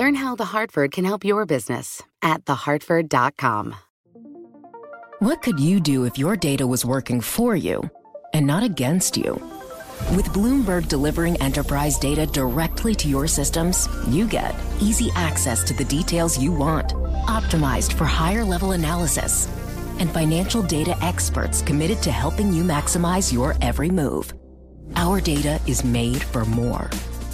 Learn how The Hartford can help your business at thehartford.com. What could you do if your data was working for you and not against you? With Bloomberg delivering enterprise data directly to your systems, you get easy access to the details you want, optimized for higher level analysis, and financial data experts committed to helping you maximize your every move. Our data is made for more,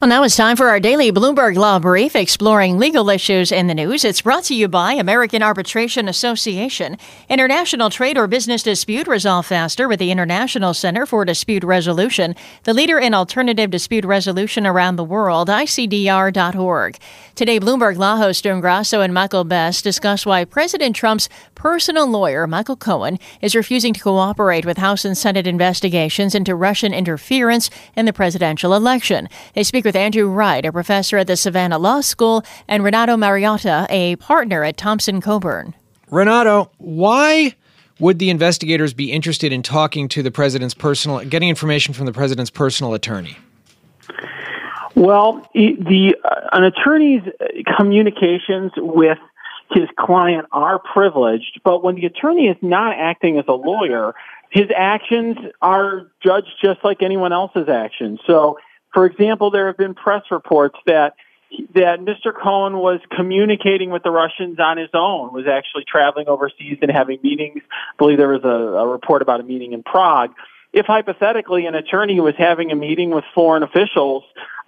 Well, now it's time for our daily Bloomberg Law Brief, exploring legal issues in the news. It's brought to you by American Arbitration Association. International trade or business dispute resolve faster with the International Center for Dispute Resolution, the leader in alternative dispute resolution around the world, ICDR.org. Today, Bloomberg Law host June Grasso and Michael Best discuss why President Trump's personal lawyer, Michael Cohen, is refusing to cooperate with House and Senate investigations into Russian interference in the presidential election. They speak with Andrew Wright, a professor at the Savannah Law School, and Renato Mariotti, a partner at Thompson Coburn. Renato, why would the investigators be interested in talking to the president's personal, getting information from the president's personal attorney? Well, the uh, an attorney's communications with his client are privileged, but when the attorney is not acting as a lawyer, his actions are judged just like anyone else's actions. So for example, there have been press reports that that Mr. Cohen was communicating with the Russians on his own, was actually traveling overseas and having meetings. I believe there was a, a report about a meeting in Prague. If hypothetically an attorney was having a meeting with foreign officials,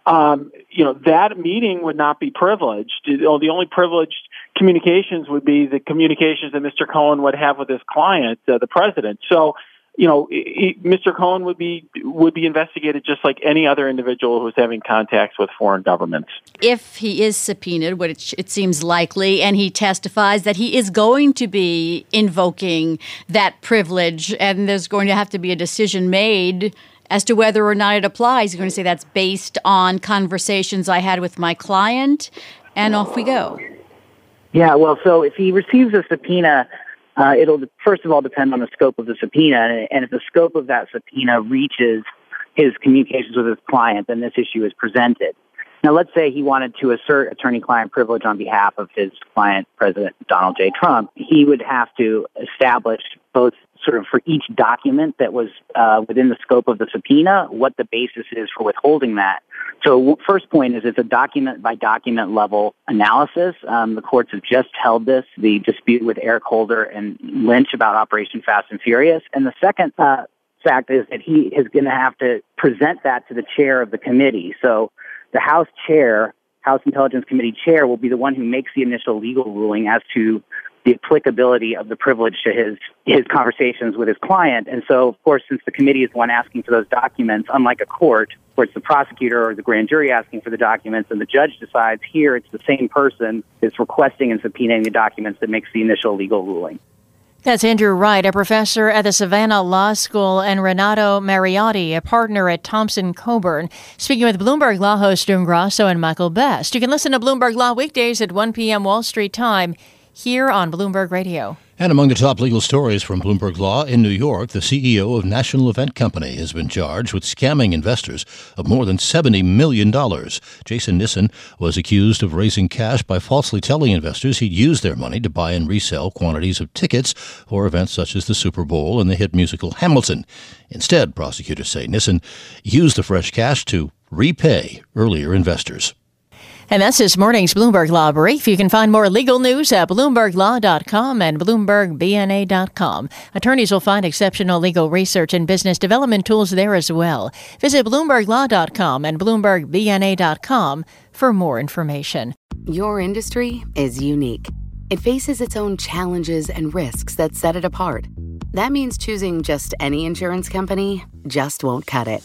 um, you know, that meeting would not be privileged. The only privileged communications would be the communications that Mr. Cohen would have with his client, uh, the president. So you know, he, Mr. Cohen would be would be investigated just like any other individual who's having contacts with foreign governments. If he is subpoenaed, which it seems likely, and he testifies that he is going to be invoking that privilege, and there's going to have to be a decision made as to whether or not it applies. He's going to say that's based on conversations I had with my client, and off we go. Yeah, well, so if he receives a subpoena uh, it'll first of all depend on the scope of the subpoena, and if the scope of that subpoena reaches his communications with his client, then this issue is presented. Now, let's say he wanted to assert attorney-client privilege on behalf of his client, President Donald J. Trump. He would have to establish both sort of for each document that was uh, within the scope of the subpoena, what the basis is for withholding that. So first point is it's a document by document level analysis. Um, the courts have just held this, the dispute with Eric Holder and Lynch about Operation Fast and Furious. And the second uh, fact is that he is going to have to present that to the chair of the committee. So the House chair, House Intelligence Committee chair, will be the one who makes the initial legal ruling as to the applicability of the privilege to his his conversations with his client. And so, of course, since the committee is the one asking for those documents, unlike a court where it's the prosecutor or the grand jury asking for the documents, and the judge decides here it's the same person that's requesting and subpoenaing the documents that makes the initial legal ruling. That's Andrew Wright, a professor at the Savannah Law School, and Renato Mariotti, a partner at Thompson Coburn, speaking with Bloomberg Law host Grasso and Michael Best. You can listen to Bloomberg Law weekdays at 1 p.m. Wall Street time here on Bloomberg Radio. And among the top legal stories from Bloomberg Law in New York, the CEO of National Event Company has been charged with scamming investors of more than $70 million. Jason Nissen was accused of raising cash by falsely telling investors he'd use their money to buy and resell quantities of tickets for events such as the Super Bowl and the hit musical Hamilton. Instead, prosecutors say Nissen used the fresh cash to repay earlier investors. And that's this morning's Bloomberg Law Brief. You can find more legal news at BloombergLaw.com and BloombergBNA.com. Attorneys will find exceptional legal research and business development tools there as well. Visit BloombergLaw.com and BloombergBNA.com for more information. Your industry is unique. It faces its own challenges and risks that set it apart. That means choosing just any insurance company just won't cut it.